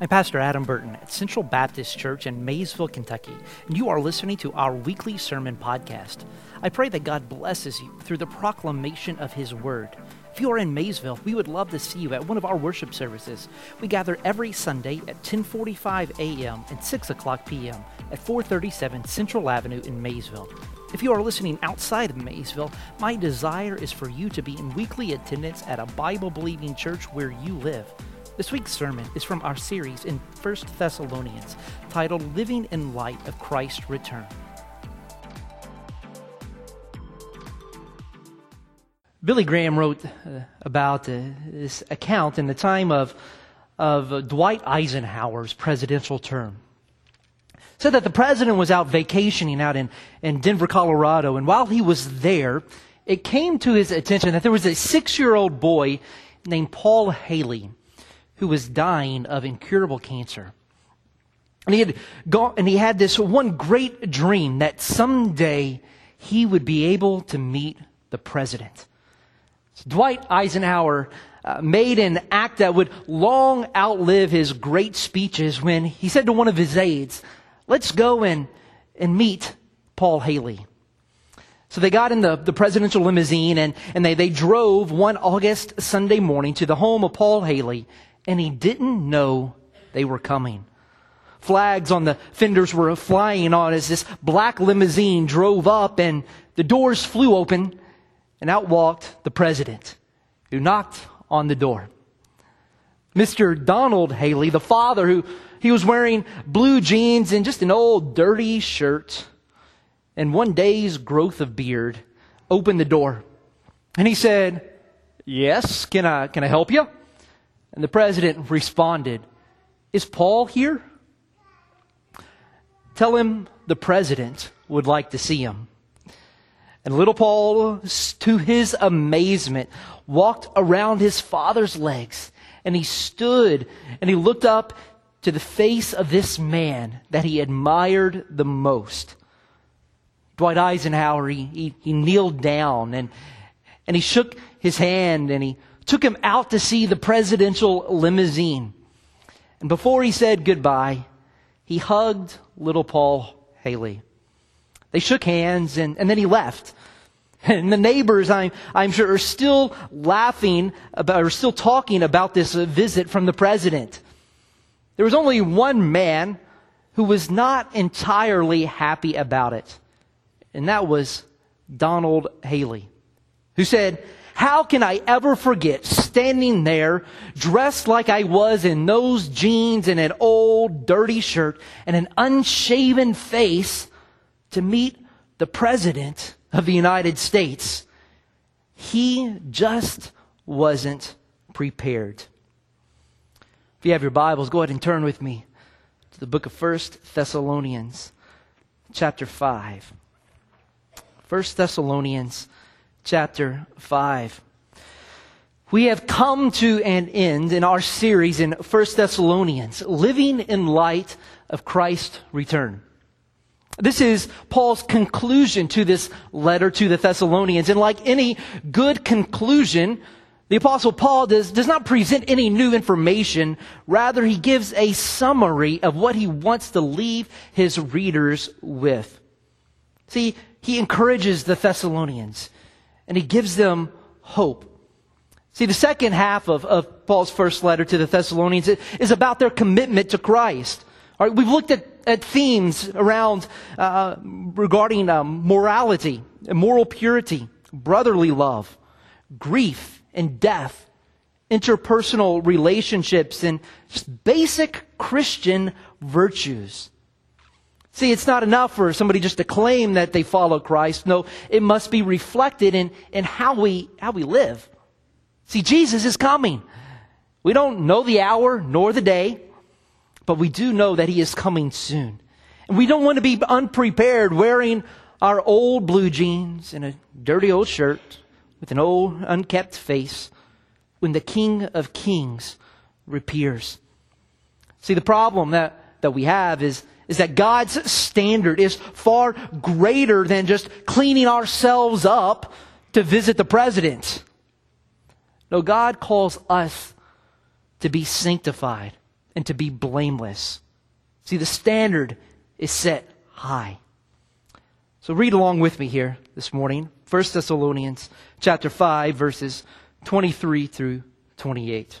I'm Pastor Adam Burton at Central Baptist Church in Maysville, Kentucky, and you are listening to our weekly sermon podcast. I pray that God blesses you through the proclamation of His Word. If you are in Maysville, we would love to see you at one of our worship services. We gather every Sunday at 10:45 a.m. and 6 o'clock p.m. at 437 Central Avenue in Maysville. If you are listening outside of Maysville, my desire is for you to be in weekly attendance at a Bible believing church where you live. This week's sermon is from our series in 1 Thessalonians titled Living in Light of Christ's Return. Billy Graham wrote uh, about uh, this account in the time of, of Dwight Eisenhower's presidential term. Said that the president was out vacationing out in, in Denver, Colorado, and while he was there, it came to his attention that there was a six year old boy named Paul Haley who was dying of incurable cancer. And he had gone, and he had this one great dream that someday he would be able to meet the president. So Dwight Eisenhower uh, made an act that would long outlive his great speeches when he said to one of his aides, let's go and, and meet Paul Haley. So they got in the, the presidential limousine and, and they, they drove one August Sunday morning to the home of Paul Haley and he didn't know they were coming. Flags on the fenders were flying on as this black limousine drove up and the doors flew open and out walked the president who knocked on the door. Mr. Donald Haley, the father who he was wearing blue jeans and just an old dirty shirt and one day's growth of beard, opened the door. And he said, Yes, can I, can I help you? And the president responded, Is Paul here? Tell him the president would like to see him. And little Paul, to his amazement, walked around his father's legs and he stood and he looked up to the face of this man that he admired the most. Dwight Eisenhower, he, he, he kneeled down and, and he shook his hand and he took him out to see the presidential limousine. And before he said goodbye, he hugged little Paul Haley. They shook hands and, and then he left. And the neighbors, I'm, I'm sure, are still laughing about, or still talking about this visit from the president. There was only one man who was not entirely happy about it. And that was Donald Haley, who said, how can I ever forget standing there dressed like I was in those jeans and an old dirty shirt and an unshaven face to meet the President of the United States? He just wasn't prepared. If you have your Bibles, go ahead and turn with me to the book of First Thessalonians, chapter 5. First Thessalonians chapter 5. We have come to an end in our series in 1 Thessalonians, living in light of Christ's return. This is Paul's conclusion to this letter to the Thessalonians. And like any good conclusion, the apostle Paul does, does not present any new information. Rather, he gives a summary of what he wants to leave his readers with. See, he encourages the Thessalonians and he gives them hope. See, the second half of, of Paul's first letter to the Thessalonians is about their commitment to Christ. All right, we've looked at, at themes around uh, regarding um, morality, moral purity, brotherly love, grief and death, interpersonal relationships, and just basic Christian virtues. See, it's not enough for somebody just to claim that they follow Christ. No, it must be reflected in, in how we, how we live. See, Jesus is coming. We don't know the hour nor the day, but we do know that he is coming soon. And we don't want to be unprepared wearing our old blue jeans and a dirty old shirt with an old unkept face when the King of Kings reappears. See, the problem that, that we have is is that God's standard is far greater than just cleaning ourselves up to visit the president. No, God calls us to be sanctified, and to be blameless. See, the standard is set high. So read along with me here this morning. 1 Thessalonians chapter 5 verses 23 through 28.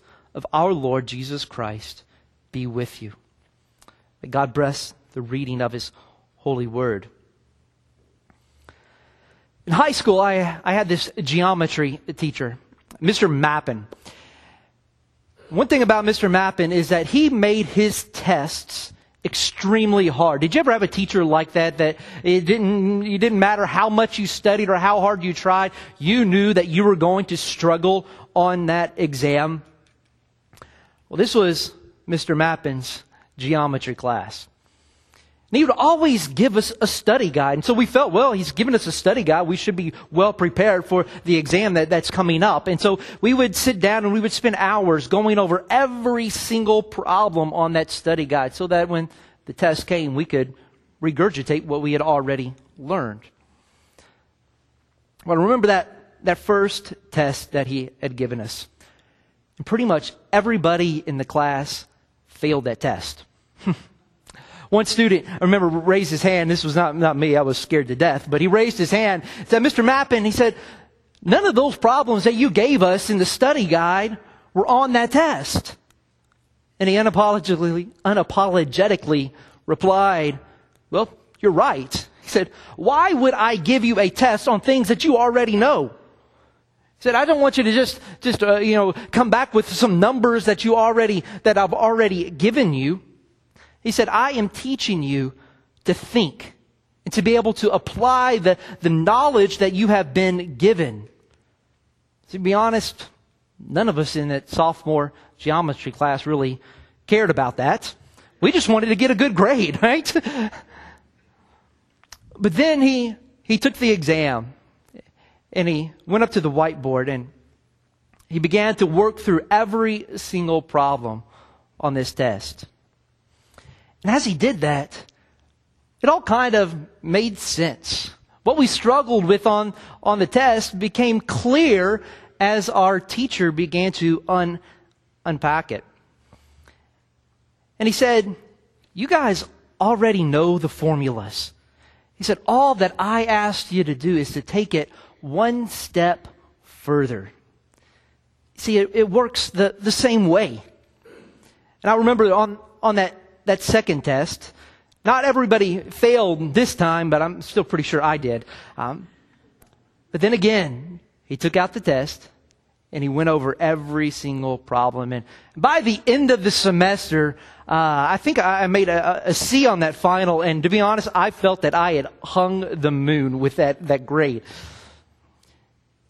of our Lord Jesus Christ be with you. May God bless the reading of his holy word. In high school, I, I had this geometry teacher, Mr. Mappin. One thing about Mr. Mappin is that he made his tests extremely hard. Did you ever have a teacher like that that it didn't it didn't matter how much you studied or how hard you tried, you knew that you were going to struggle on that exam? Well, this was Mr. Mappin's geometry class. And he would always give us a study guide. And so we felt, well, he's given us a study guide. We should be well prepared for the exam that, that's coming up. And so we would sit down and we would spend hours going over every single problem on that study guide so that when the test came, we could regurgitate what we had already learned. Well, remember that, that first test that he had given us. And pretty much everybody in the class failed that test. One student, I remember, raised his hand. This was not, not me. I was scared to death. But he raised his hand, said, Mr. Mappin, he said, none of those problems that you gave us in the study guide were on that test. And he unapologetically, unapologetically replied, well, you're right. He said, why would I give you a test on things that you already know? Said, I don't want you to just, just, uh, you know, come back with some numbers that you already, that I've already given you. He said, I am teaching you to think and to be able to apply the, the knowledge that you have been given. To be honest, none of us in that sophomore geometry class really cared about that. We just wanted to get a good grade, right? but then he, he took the exam and he went up to the whiteboard and he began to work through every single problem on this test. And as he did that, it all kind of made sense. What we struggled with on, on the test became clear as our teacher began to un, unpack it. And he said, You guys already know the formulas. He said, All that I asked you to do is to take it one step further. See, it, it works the, the same way. And I remember on, on that, that second test, not everybody failed this time, but I'm still pretty sure I did. Um, but then again, he took out the test and he went over every single problem. And by the end of the semester, uh, I think I made a, a C on that final. And to be honest, I felt that I had hung the moon with that, that grade.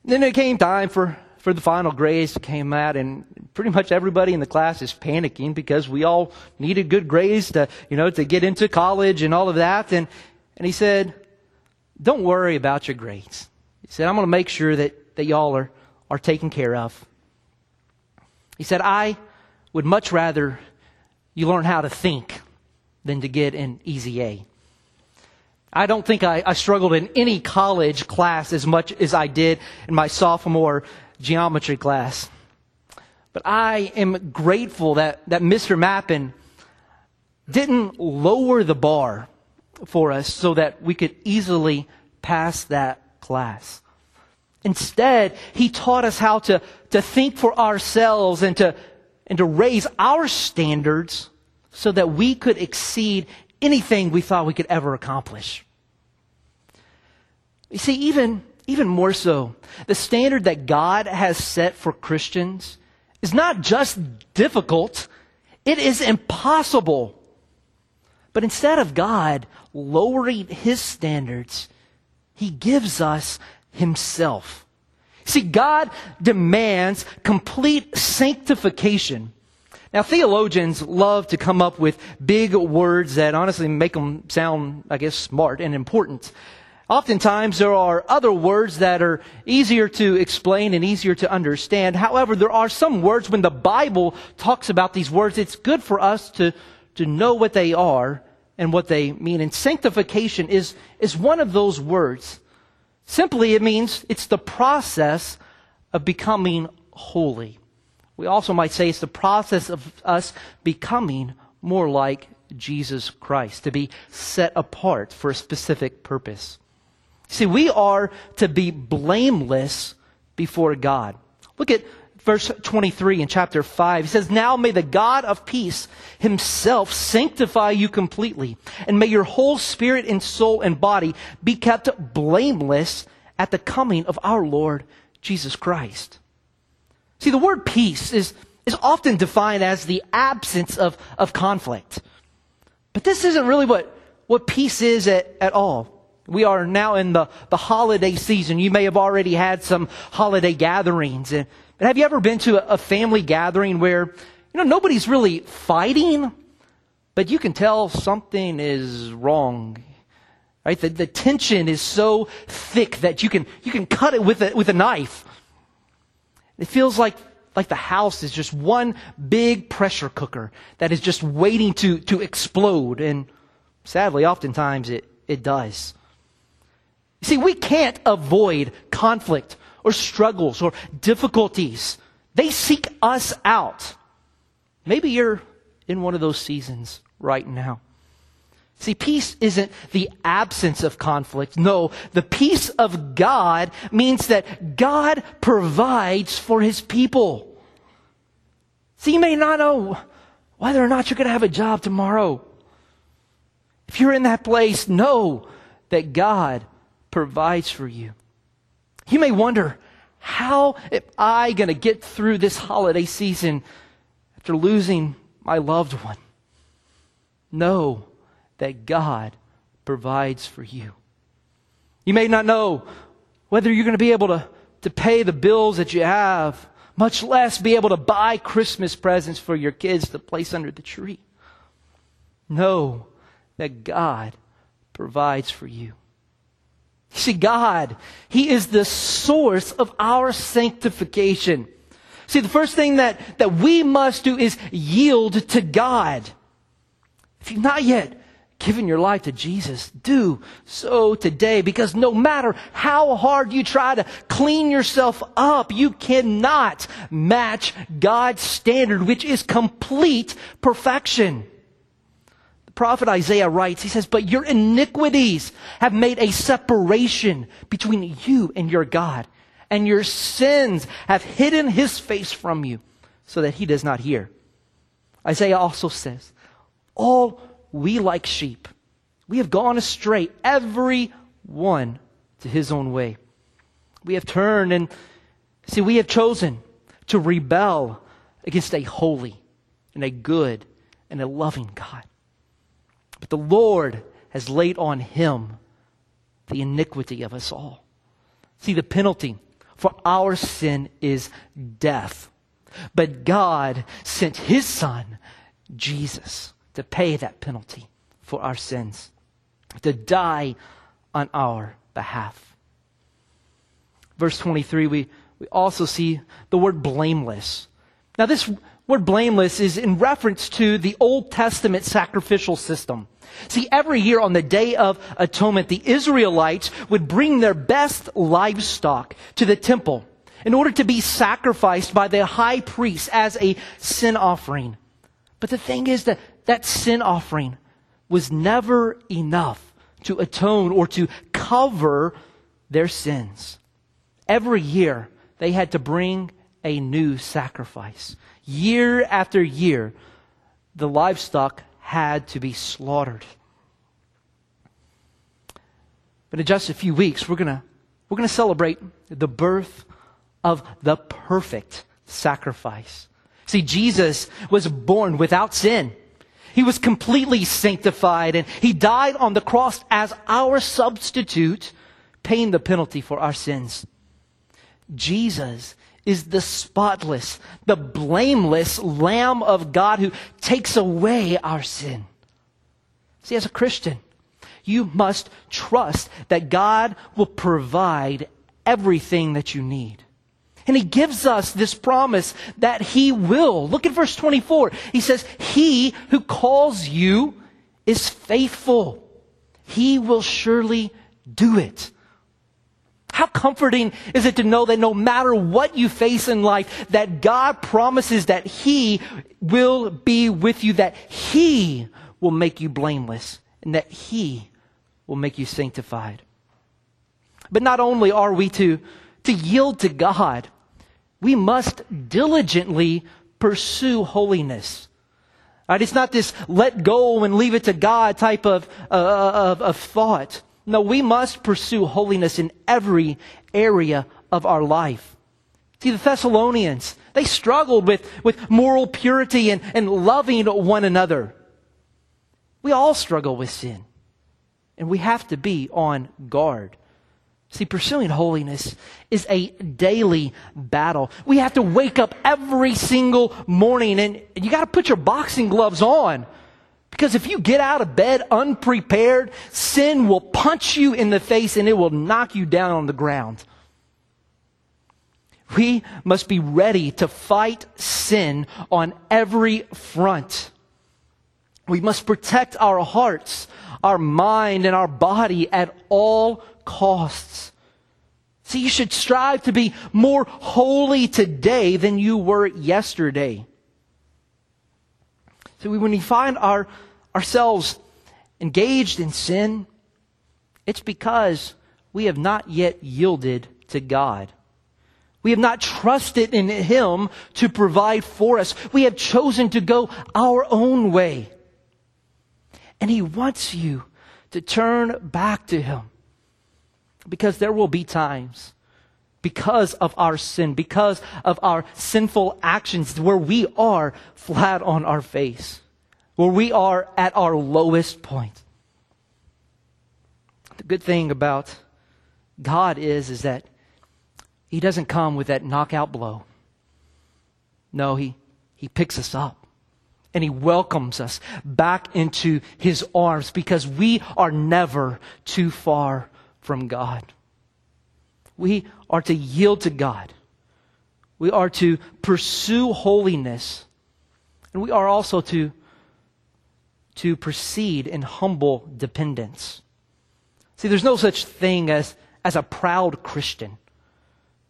Then it came time for, for the final grades came out and pretty much everybody in the class is panicking because we all needed good grades to, you know, to get into college and all of that. And, and he said, don't worry about your grades. He said, I'm going to make sure that, that y'all are, are taken care of. He said, I would much rather you learn how to think than to get an easy A. I don't think I, I, struggled in any college class as much as I did in my sophomore geometry class. But I am grateful that, that Mr. Mappin didn't lower the bar for us so that we could easily pass that class. Instead, he taught us how to, to think for ourselves and to, and to raise our standards so that we could exceed anything we thought we could ever accomplish. You see, even, even more so, the standard that God has set for Christians is not just difficult, it is impossible. But instead of God lowering his standards, he gives us himself. See, God demands complete sanctification. Now, theologians love to come up with big words that honestly make them sound, I guess, smart and important. Oftentimes, there are other words that are easier to explain and easier to understand. However, there are some words when the Bible talks about these words, it's good for us to, to know what they are and what they mean. And sanctification is, is one of those words. Simply, it means it's the process of becoming holy. We also might say it's the process of us becoming more like Jesus Christ, to be set apart for a specific purpose. See, we are to be blameless before God. Look at verse 23 in chapter 5. He says, Now may the God of peace himself sanctify you completely, and may your whole spirit and soul and body be kept blameless at the coming of our Lord Jesus Christ. See, the word peace is, is often defined as the absence of, of conflict. But this isn't really what, what peace is at, at all. We are now in the, the holiday season. You may have already had some holiday gatherings. And, but have you ever been to a, a family gathering where, you know, nobody's really fighting, but you can tell something is wrong. Right? The, the tension is so thick that you can, you can cut it with a, with a knife. It feels like, like the house is just one big pressure cooker that is just waiting to, to explode. And sadly, oftentimes it, it does. You see, we can't avoid conflict or struggles or difficulties. They seek us out. Maybe you're in one of those seasons right now. See, peace isn't the absence of conflict. No, the peace of God means that God provides for his people. See, you may not know whether or not you're going to have a job tomorrow. If you're in that place, know that God provides for you. You may wonder, how am I going to get through this holiday season after losing my loved one? Know that God provides for you. You may not know whether you're going to be able to, to pay the bills that you have, much less be able to buy Christmas presents for your kids to place under the tree. Know that God provides for you. See, God, He is the source of our sanctification. See, the first thing that, that we must do is yield to God. If you've not yet given your life to Jesus, do so today because no matter how hard you try to clean yourself up, you cannot match God's standard, which is complete perfection. The prophet Isaiah writes, he says, But your iniquities have made a separation between you and your God, and your sins have hidden his face from you so that he does not hear. Isaiah also says, All we like sheep, we have gone astray, every one to his own way. We have turned and see, we have chosen to rebel against a holy and a good and a loving God. But the Lord has laid on him the iniquity of us all. See, the penalty for our sin is death. But God sent his son, Jesus, to pay that penalty for our sins, to die on our behalf. Verse 23, we, we also see the word blameless. Now, this word blameless is in reference to the Old Testament sacrificial system. See, every year on the Day of Atonement, the Israelites would bring their best livestock to the temple in order to be sacrificed by the high priest as a sin offering. But the thing is that that sin offering was never enough to atone or to cover their sins. Every year, they had to bring a new sacrifice. Year after year, the livestock had to be slaughtered. But in just a few weeks, we're going we're going to celebrate the birth of the perfect sacrifice. See, Jesus was born without sin. He was completely sanctified and he died on the cross as our substitute, paying the penalty for our sins. Jesus is the spotless, the blameless Lamb of God who takes away our sin. See, as a Christian, you must trust that God will provide everything that you need. And he gives us this promise that he will. Look at verse 24. He says, He who calls you is faithful. He will surely do it. How comforting is it to know that no matter what you face in life, that God promises that He will be with you, that He will make you blameless, and that He will make you sanctified. But not only are we to, to yield to God, we must diligently pursue holiness. Right? It's not this let go and leave it to God type of, uh, of, of thought. No, we must pursue holiness in every area of our life. See, the Thessalonians, they struggled with, with moral purity and, and loving one another. We all struggle with sin, and we have to be on guard. See, pursuing holiness is a daily battle. We have to wake up every single morning and you got to put your boxing gloves on. Because if you get out of bed unprepared, sin will punch you in the face and it will knock you down on the ground. We must be ready to fight sin on every front. We must protect our hearts, our mind, and our body at all costs. See, you should strive to be more holy today than you were yesterday. So when we find our, ourselves engaged in sin, it's because we have not yet yielded to God. We have not trusted in Him to provide for us. We have chosen to go our own way. And He wants you to turn back to Him. Because there will be times, because of our sin, because of our sinful actions, where we are flat on our face, where we are at our lowest point. The good thing about God is, is that He doesn't come with that knockout blow. No, He, he picks us up and he welcomes us back into his arms because we are never too far from God. We are to yield to God. We are to pursue holiness. And we are also to, to proceed in humble dependence. See, there's no such thing as, as a proud Christian.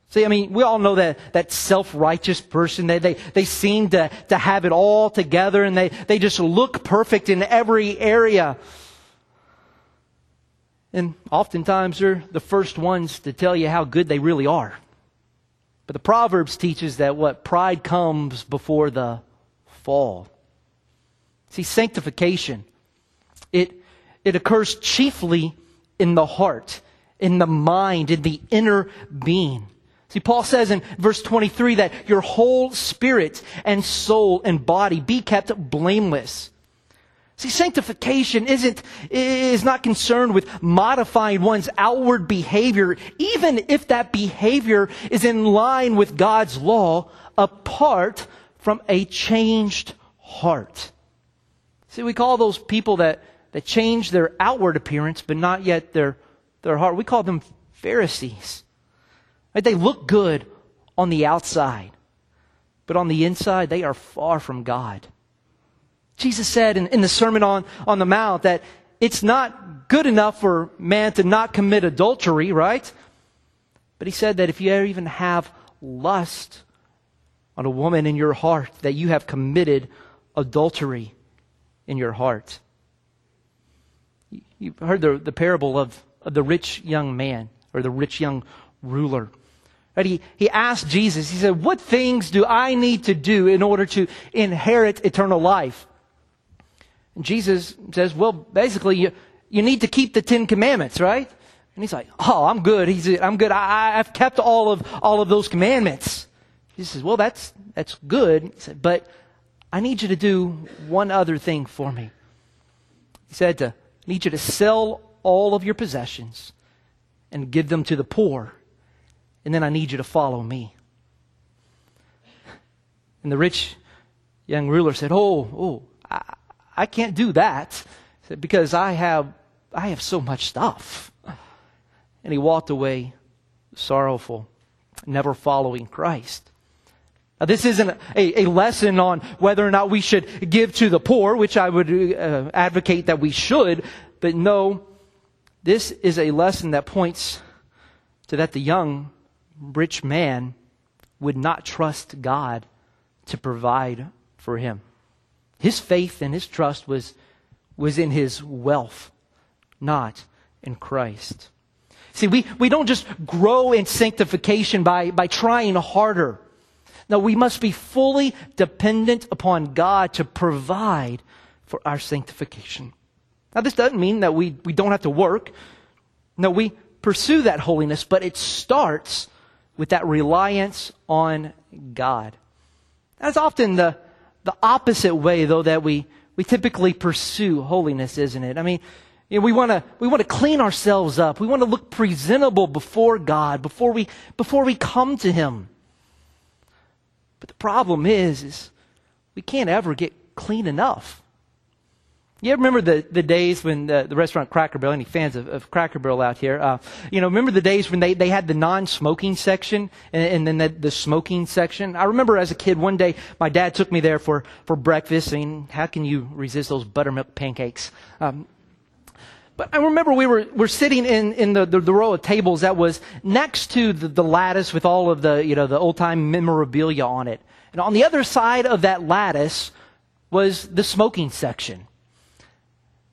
See, I mean, we all know that, that self-righteous person, they, they, they seem to, to have it all together and they, they just look perfect in every area. And oftentimes they're the first ones to tell you how good they really are. But the Proverbs teaches that what pride comes before the fall. See, sanctification, it, it occurs chiefly in the heart, in the mind, in the inner being. See, Paul says in verse 23 that your whole spirit and soul and body be kept blameless See, sanctification isn't, is not concerned with modifying one's outward behavior, even if that behavior is in line with God's law, apart from a changed heart. See, we call those people that, that change their outward appearance, but not yet their, their heart. We call them Pharisees. Right? They look good on the outside, but on the inside, they are far from God. Jesus said in, in the Sermon on, on the Mount that it's not good enough for man to not commit adultery, right? But he said that if you even have lust on a woman in your heart, that you have committed adultery in your heart. You've heard the, the parable of, of the rich young man or the rich young ruler. Right? He, he asked Jesus, he said, What things do I need to do in order to inherit eternal life? And Jesus says, well, basically, you, you need to keep the Ten Commandments, right? And he's like, oh, I'm good. He's, I'm good. I, I've kept all of, all of those commandments. He says, well, that's, that's good. He said, but I need you to do one other thing for me. He said, I need you to sell all of your possessions and give them to the poor and then I need you to follow me. And the rich young ruler said, Oh, oh, I, I can't do that because I have, I have so much stuff. And he walked away sorrowful, never following Christ. Now, this isn't a, a, lesson on whether or not we should give to the poor, which I would uh, advocate that we should, but no, this is a lesson that points to that the young rich man would not trust God to provide for him. His faith and his trust was, was in his wealth, not in Christ. See, we, we don't just grow in sanctification by, by trying harder. No, we must be fully dependent upon God to provide for our sanctification. Now, this doesn't mean that we, we don't have to work. No, we pursue that holiness, but it starts with that reliance on God. That's often the, the opposite way, though, that we, we typically pursue holiness, isn't it? I mean, you know, we want to we want to clean ourselves up. We want to look presentable before God before we before we come to Him. But the problem is, is we can't ever get clean enough. You remember the, the days when the, the restaurant Cracker Barrel, any fans of, of Cracker Barrel out here, uh, you know, remember the days when they, they had the non-smoking section and, and then the, the, smoking section? I remember as a kid, one day, my dad took me there for, for breakfast. I mean, how can you resist those buttermilk pancakes? Um, but I remember we were, were sitting in, in the, the, the row of tables that was next to the, the lattice with all of the, you know, the old time memorabilia on it. And on the other side of that lattice was the smoking section.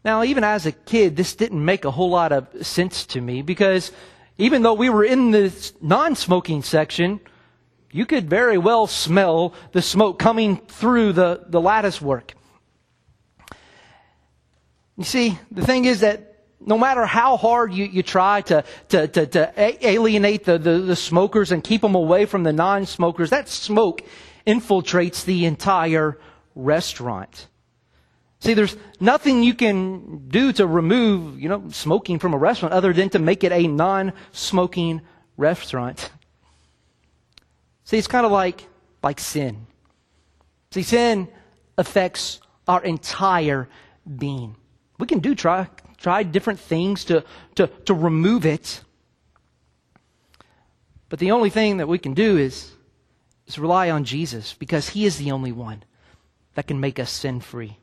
Now, even as a kid, this didn't make a whole lot of sense to me because even though we were in the non smoking section, you could very well smell the smoke coming through the, the lattice work. You see, the thing is that no matter how hard you, you try to, to, to, to alienate the, the, the smokers and keep them away from the non smokers, that smoke infiltrates the entire restaurant. See, there's nothing you can do to remove, you know, smoking from a restaurant other than to make it a non-smoking restaurant. See, it's kind of like, like sin. See, sin affects our entire being. We can do try, try different things to, to, to remove it. But the only thing that we can do is, is rely on Jesus because he is the only one that can make us sin free.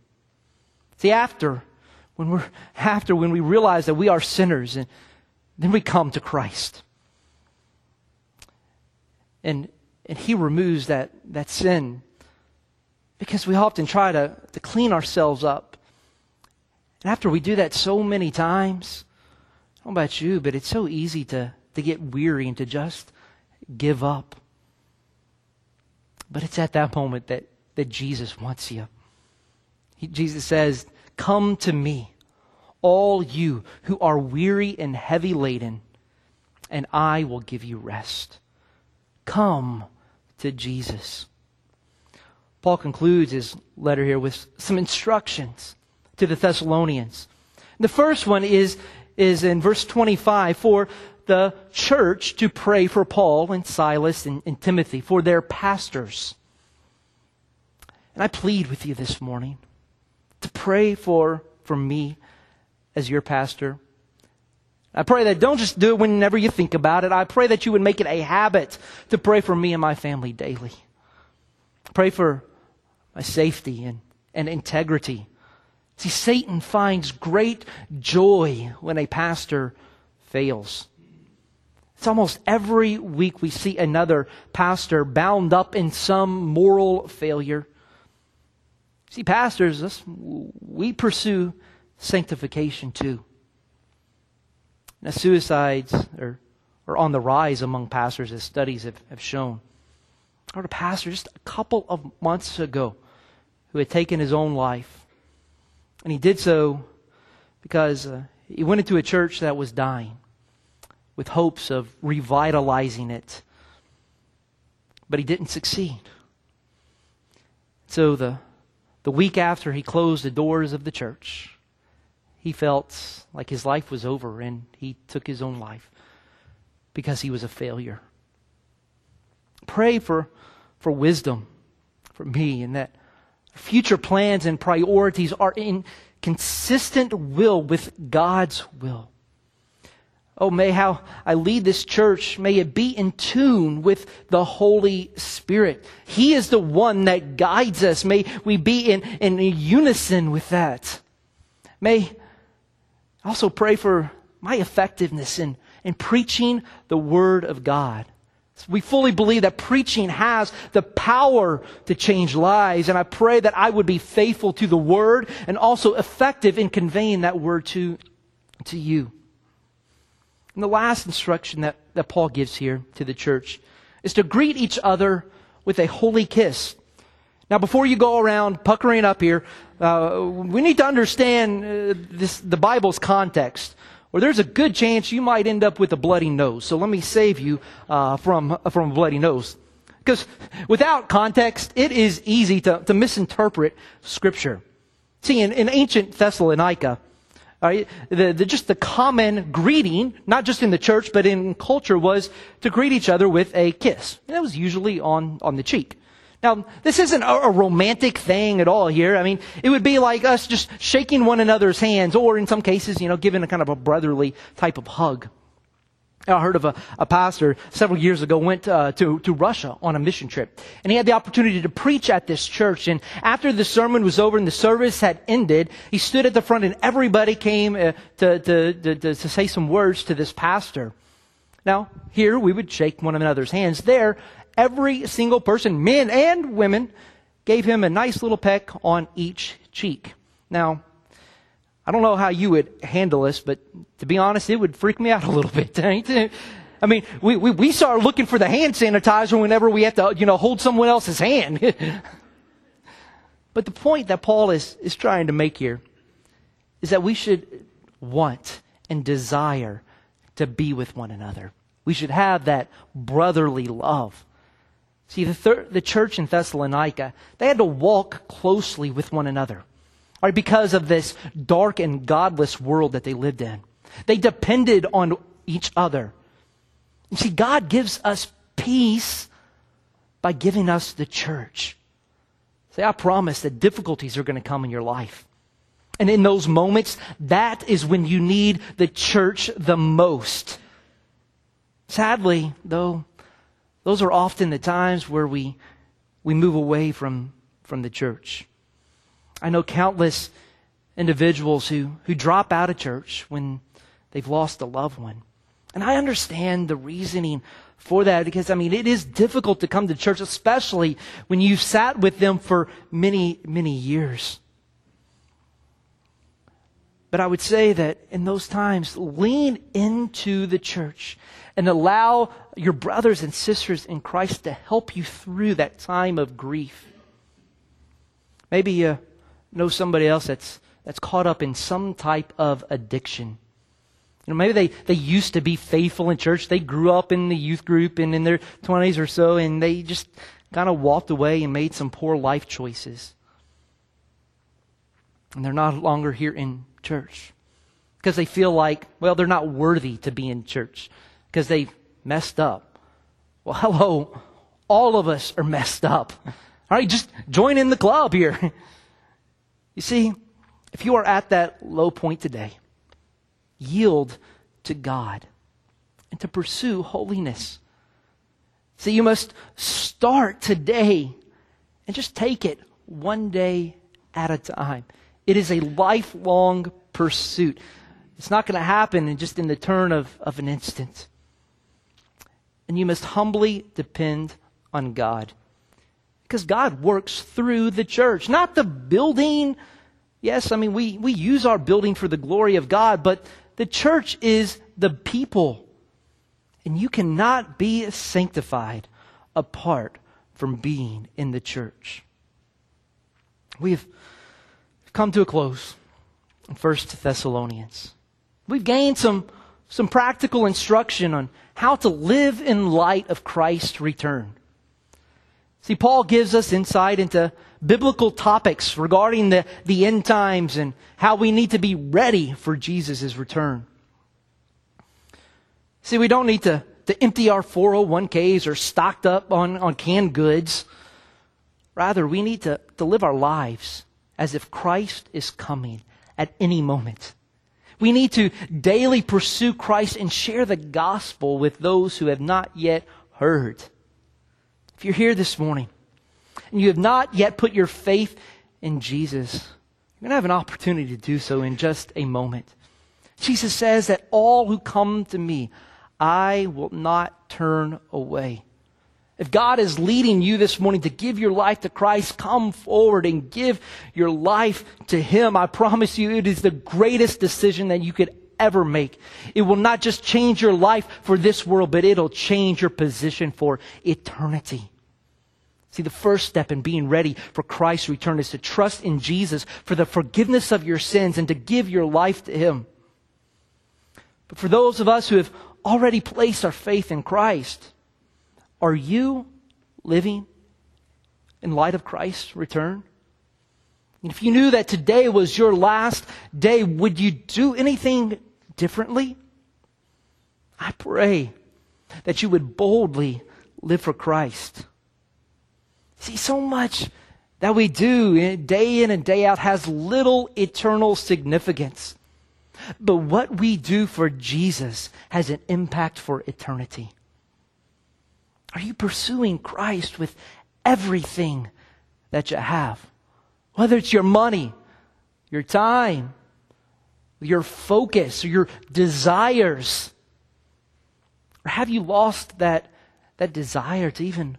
See, after, when we're, after when we realize that we are sinners, and then we come to Christ. And, and He removes that, that sin. Because we often try to, to clean ourselves up. And after we do that so many times, I don't know about you, but it's so easy to, to get weary and to just give up. But it's at that moment that, that Jesus wants you. Jesus says, Come to me, all you who are weary and heavy laden, and I will give you rest. Come to Jesus. Paul concludes his letter here with some instructions to the Thessalonians. The first one is, is in verse 25 for the church to pray for Paul and Silas and, and Timothy, for their pastors. And I plead with you this morning to pray for, for me as your pastor. I pray that don't just do it whenever you think about it. I pray that you would make it a habit to pray for me and my family daily. Pray for my safety and, and integrity. See, Satan finds great joy when a pastor fails. It's almost every week we see another pastor bound up in some moral failure. See, pastors, us, we pursue sanctification too. Now, suicides are, are on the rise among pastors, as studies have, have shown. I heard a pastor just a couple of months ago who had taken his own life. And he did so because uh, he went into a church that was dying with hopes of revitalizing it. But he didn't succeed. So the the week after he closed the doors of the church, he felt like his life was over and he took his own life because he was a failure. Pray for, for wisdom for me and that future plans and priorities are in consistent will with God's will. Oh, may how I lead this church, may it be in tune with the Holy Spirit. He is the one that guides us. May we be in, in unison with that. May also pray for my effectiveness in, in preaching the Word of God. We fully believe that preaching has the power to change lives, and I pray that I would be faithful to the Word and also effective in conveying that Word to, to you. And the last instruction that, that Paul gives here to the church is to greet each other with a holy kiss. Now, before you go around puckering up here, uh, we need to understand uh, this, the Bible's context, or there's a good chance you might end up with a bloody nose. So let me save you uh, from, from a bloody nose. Because without context, it is easy to, to misinterpret Scripture. See, in, in ancient Thessalonica, Right? The, the, just the common greeting, not just in the church, but in culture, was to greet each other with a kiss. And that was usually on, on the cheek. Now, this isn't a, a, romantic thing at all here. I mean, it would be like us just shaking one another's hands, or in some cases, you know, giving a kind of a brotherly type of hug. I heard of a, a pastor several years ago went uh, to, to Russia on a mission trip. And he had the opportunity to preach at this church. And after the sermon was over and the service had ended, he stood at the front and everybody came uh, to, to, to, to say some words to this pastor. Now, here we would shake one another's hands. There, every single person, men and women, gave him a nice little peck on each cheek. Now, I don't know how you would handle this, but to be honest, it would freak me out a little bit. I mean, we, we, we start looking for the hand sanitizer whenever we have to, you know, hold someone else's hand. but the point that Paul is, is trying to make here is that we should want and desire to be with one another. We should have that brotherly love. See, the, thir- the church in Thessalonica, they had to walk closely with one another right, because of this dark and godless world that they lived in. They depended on each other. You see, God gives us peace by giving us the church. Say, I promise that difficulties are going to come in your life. And in those moments, that is when you need the church the most. Sadly, though, those are often the times where we, we move away from, from the church. I know countless individuals who, who drop out of church when they've lost a loved one. And I understand the reasoning for that because, I mean, it is difficult to come to church, especially when you've sat with them for many, many years. But I would say that in those times, lean into the church and allow your brothers and sisters in Christ to help you through that time of grief. Maybe you uh, know somebody else that's, that's caught up in some type of addiction. You know, maybe they, they used to be faithful in church. They grew up in the youth group and in their 20s or so, and they just kind of walked away and made some poor life choices. And they're not longer here in church because they feel like, well, they're not worthy to be in church because they've messed up. Well, hello. All of us are messed up. All right, just join in the club here. You see, if you are at that low point today, yield to God and to pursue holiness. See, you must start today and just take it one day at a time. It is a lifelong pursuit. It's not going to happen in just in the turn of, of an instant. And you must humbly depend on God. Because God works through the church, not the building. Yes, I mean, we, we use our building for the glory of God, but the church is the people. And you cannot be sanctified apart from being in the church. We've come to a close in 1 Thessalonians. We've gained some, some practical instruction on how to live in light of Christ's return. See, Paul gives us insight into biblical topics regarding the, the end times and how we need to be ready for Jesus' return. See, we don't need to to empty our 401ks or stocked up on, on canned goods. Rather, we need to, to live our lives as if Christ is coming at any moment. We need to daily pursue Christ and share the gospel with those who have not yet heard. If you're here this morning and you have not yet put your faith in Jesus, you're going to have an opportunity to do so in just a moment. Jesus says that all who come to me, I will not turn away. If God is leading you this morning to give your life to Christ, come forward and give your life to Him. I promise you, it is the greatest decision that you could ever make. It will not just change your life for this world, but it'll change your position for eternity. See, the first step in being ready for Christ's return is to trust in Jesus for the forgiveness of your sins and to give your life to Him. But for those of us who have already placed our faith in Christ, are you living in light of Christ's return? And if you knew that today was your last day, would you do anything differently? I pray that you would boldly live for Christ. See, so much that we do eh, day in and day out has little eternal significance. But what we do for Jesus has an impact for eternity. Are you pursuing Christ with everything that you have? Whether it's your money, your time, your focus, your desires. Or have you lost that, that desire to even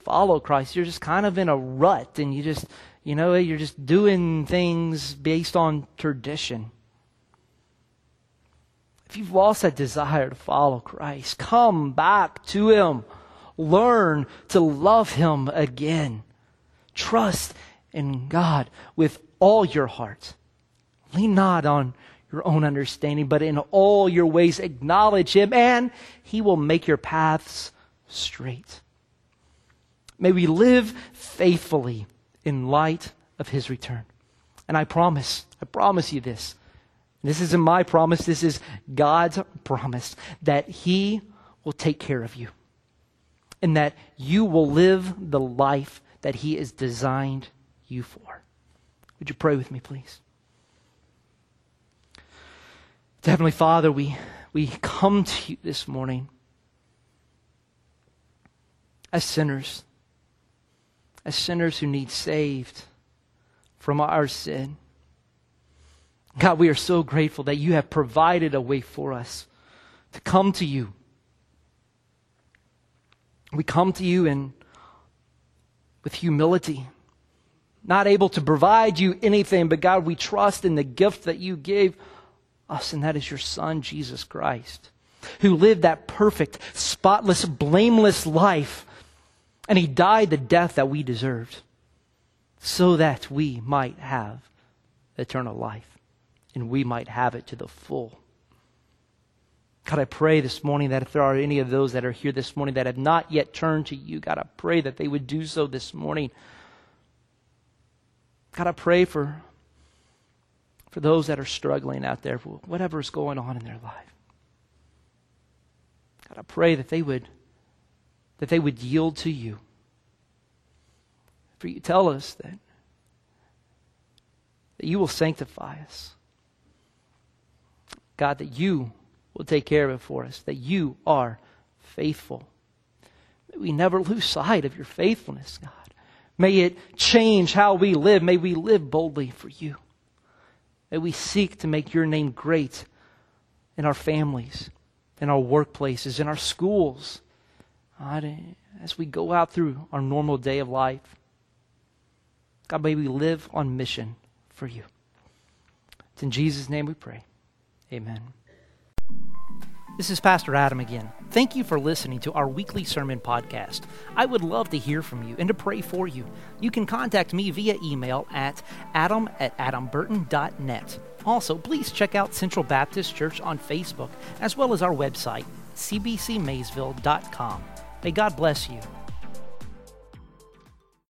follow Christ? You're just kind of in a rut and you just, you know, you're just doing things based on tradition. If you've lost that desire to follow Christ, come back to Him learn to love Him again. Trust in God with all your heart. Lean not on your own understanding, but in all your ways acknowledge Him, and He will make your paths straight. May we live faithfully in light of His return. And I promise, I promise you this. This isn't my promise, this is God's promise that He will take care of you and that you will live the life that He has designed you for. Would you pray with me, please? Heavenly Father, we, we come to you this morning as sinners, as sinners who need saved from our sin. God, we are so grateful that you have provided a way for us to come to you we come to you in, with humility, not able to provide you anything, but God, we trust in the gift that you gave us, and that is your Son, Jesus Christ, who lived that perfect, spotless, blameless life, and he died the death that we deserved, so that we might have eternal life, and we might have it to the full. God, I pray this morning that if there are any of those that are here this morning that have not yet turned to you, God, I pray that they would do so this morning. God, I pray for, for those that are struggling out there, whatever is going on in their life. God, I pray that they would that they would yield to you. For you tell us that, that you will sanctify us. God, that you will take care of it for us, that you are faithful. May we never lose sight of your faithfulness, God. May it change how we live. May we live boldly for you. May we seek to make your name great in our families, in our workplaces, in our schools, God, as we go out through our normal day of life. God, may we live on mission for you. It's in Jesus' name we pray. Amen. This is Pastor Adam again. Thank you for listening to our weekly sermon podcast. I would love to hear from you and to pray for you. You can contact me via email at adam at adamburton.net. Also, please check out Central Baptist Church on Facebook, as well as our website, cbcmaysville.com. May God bless you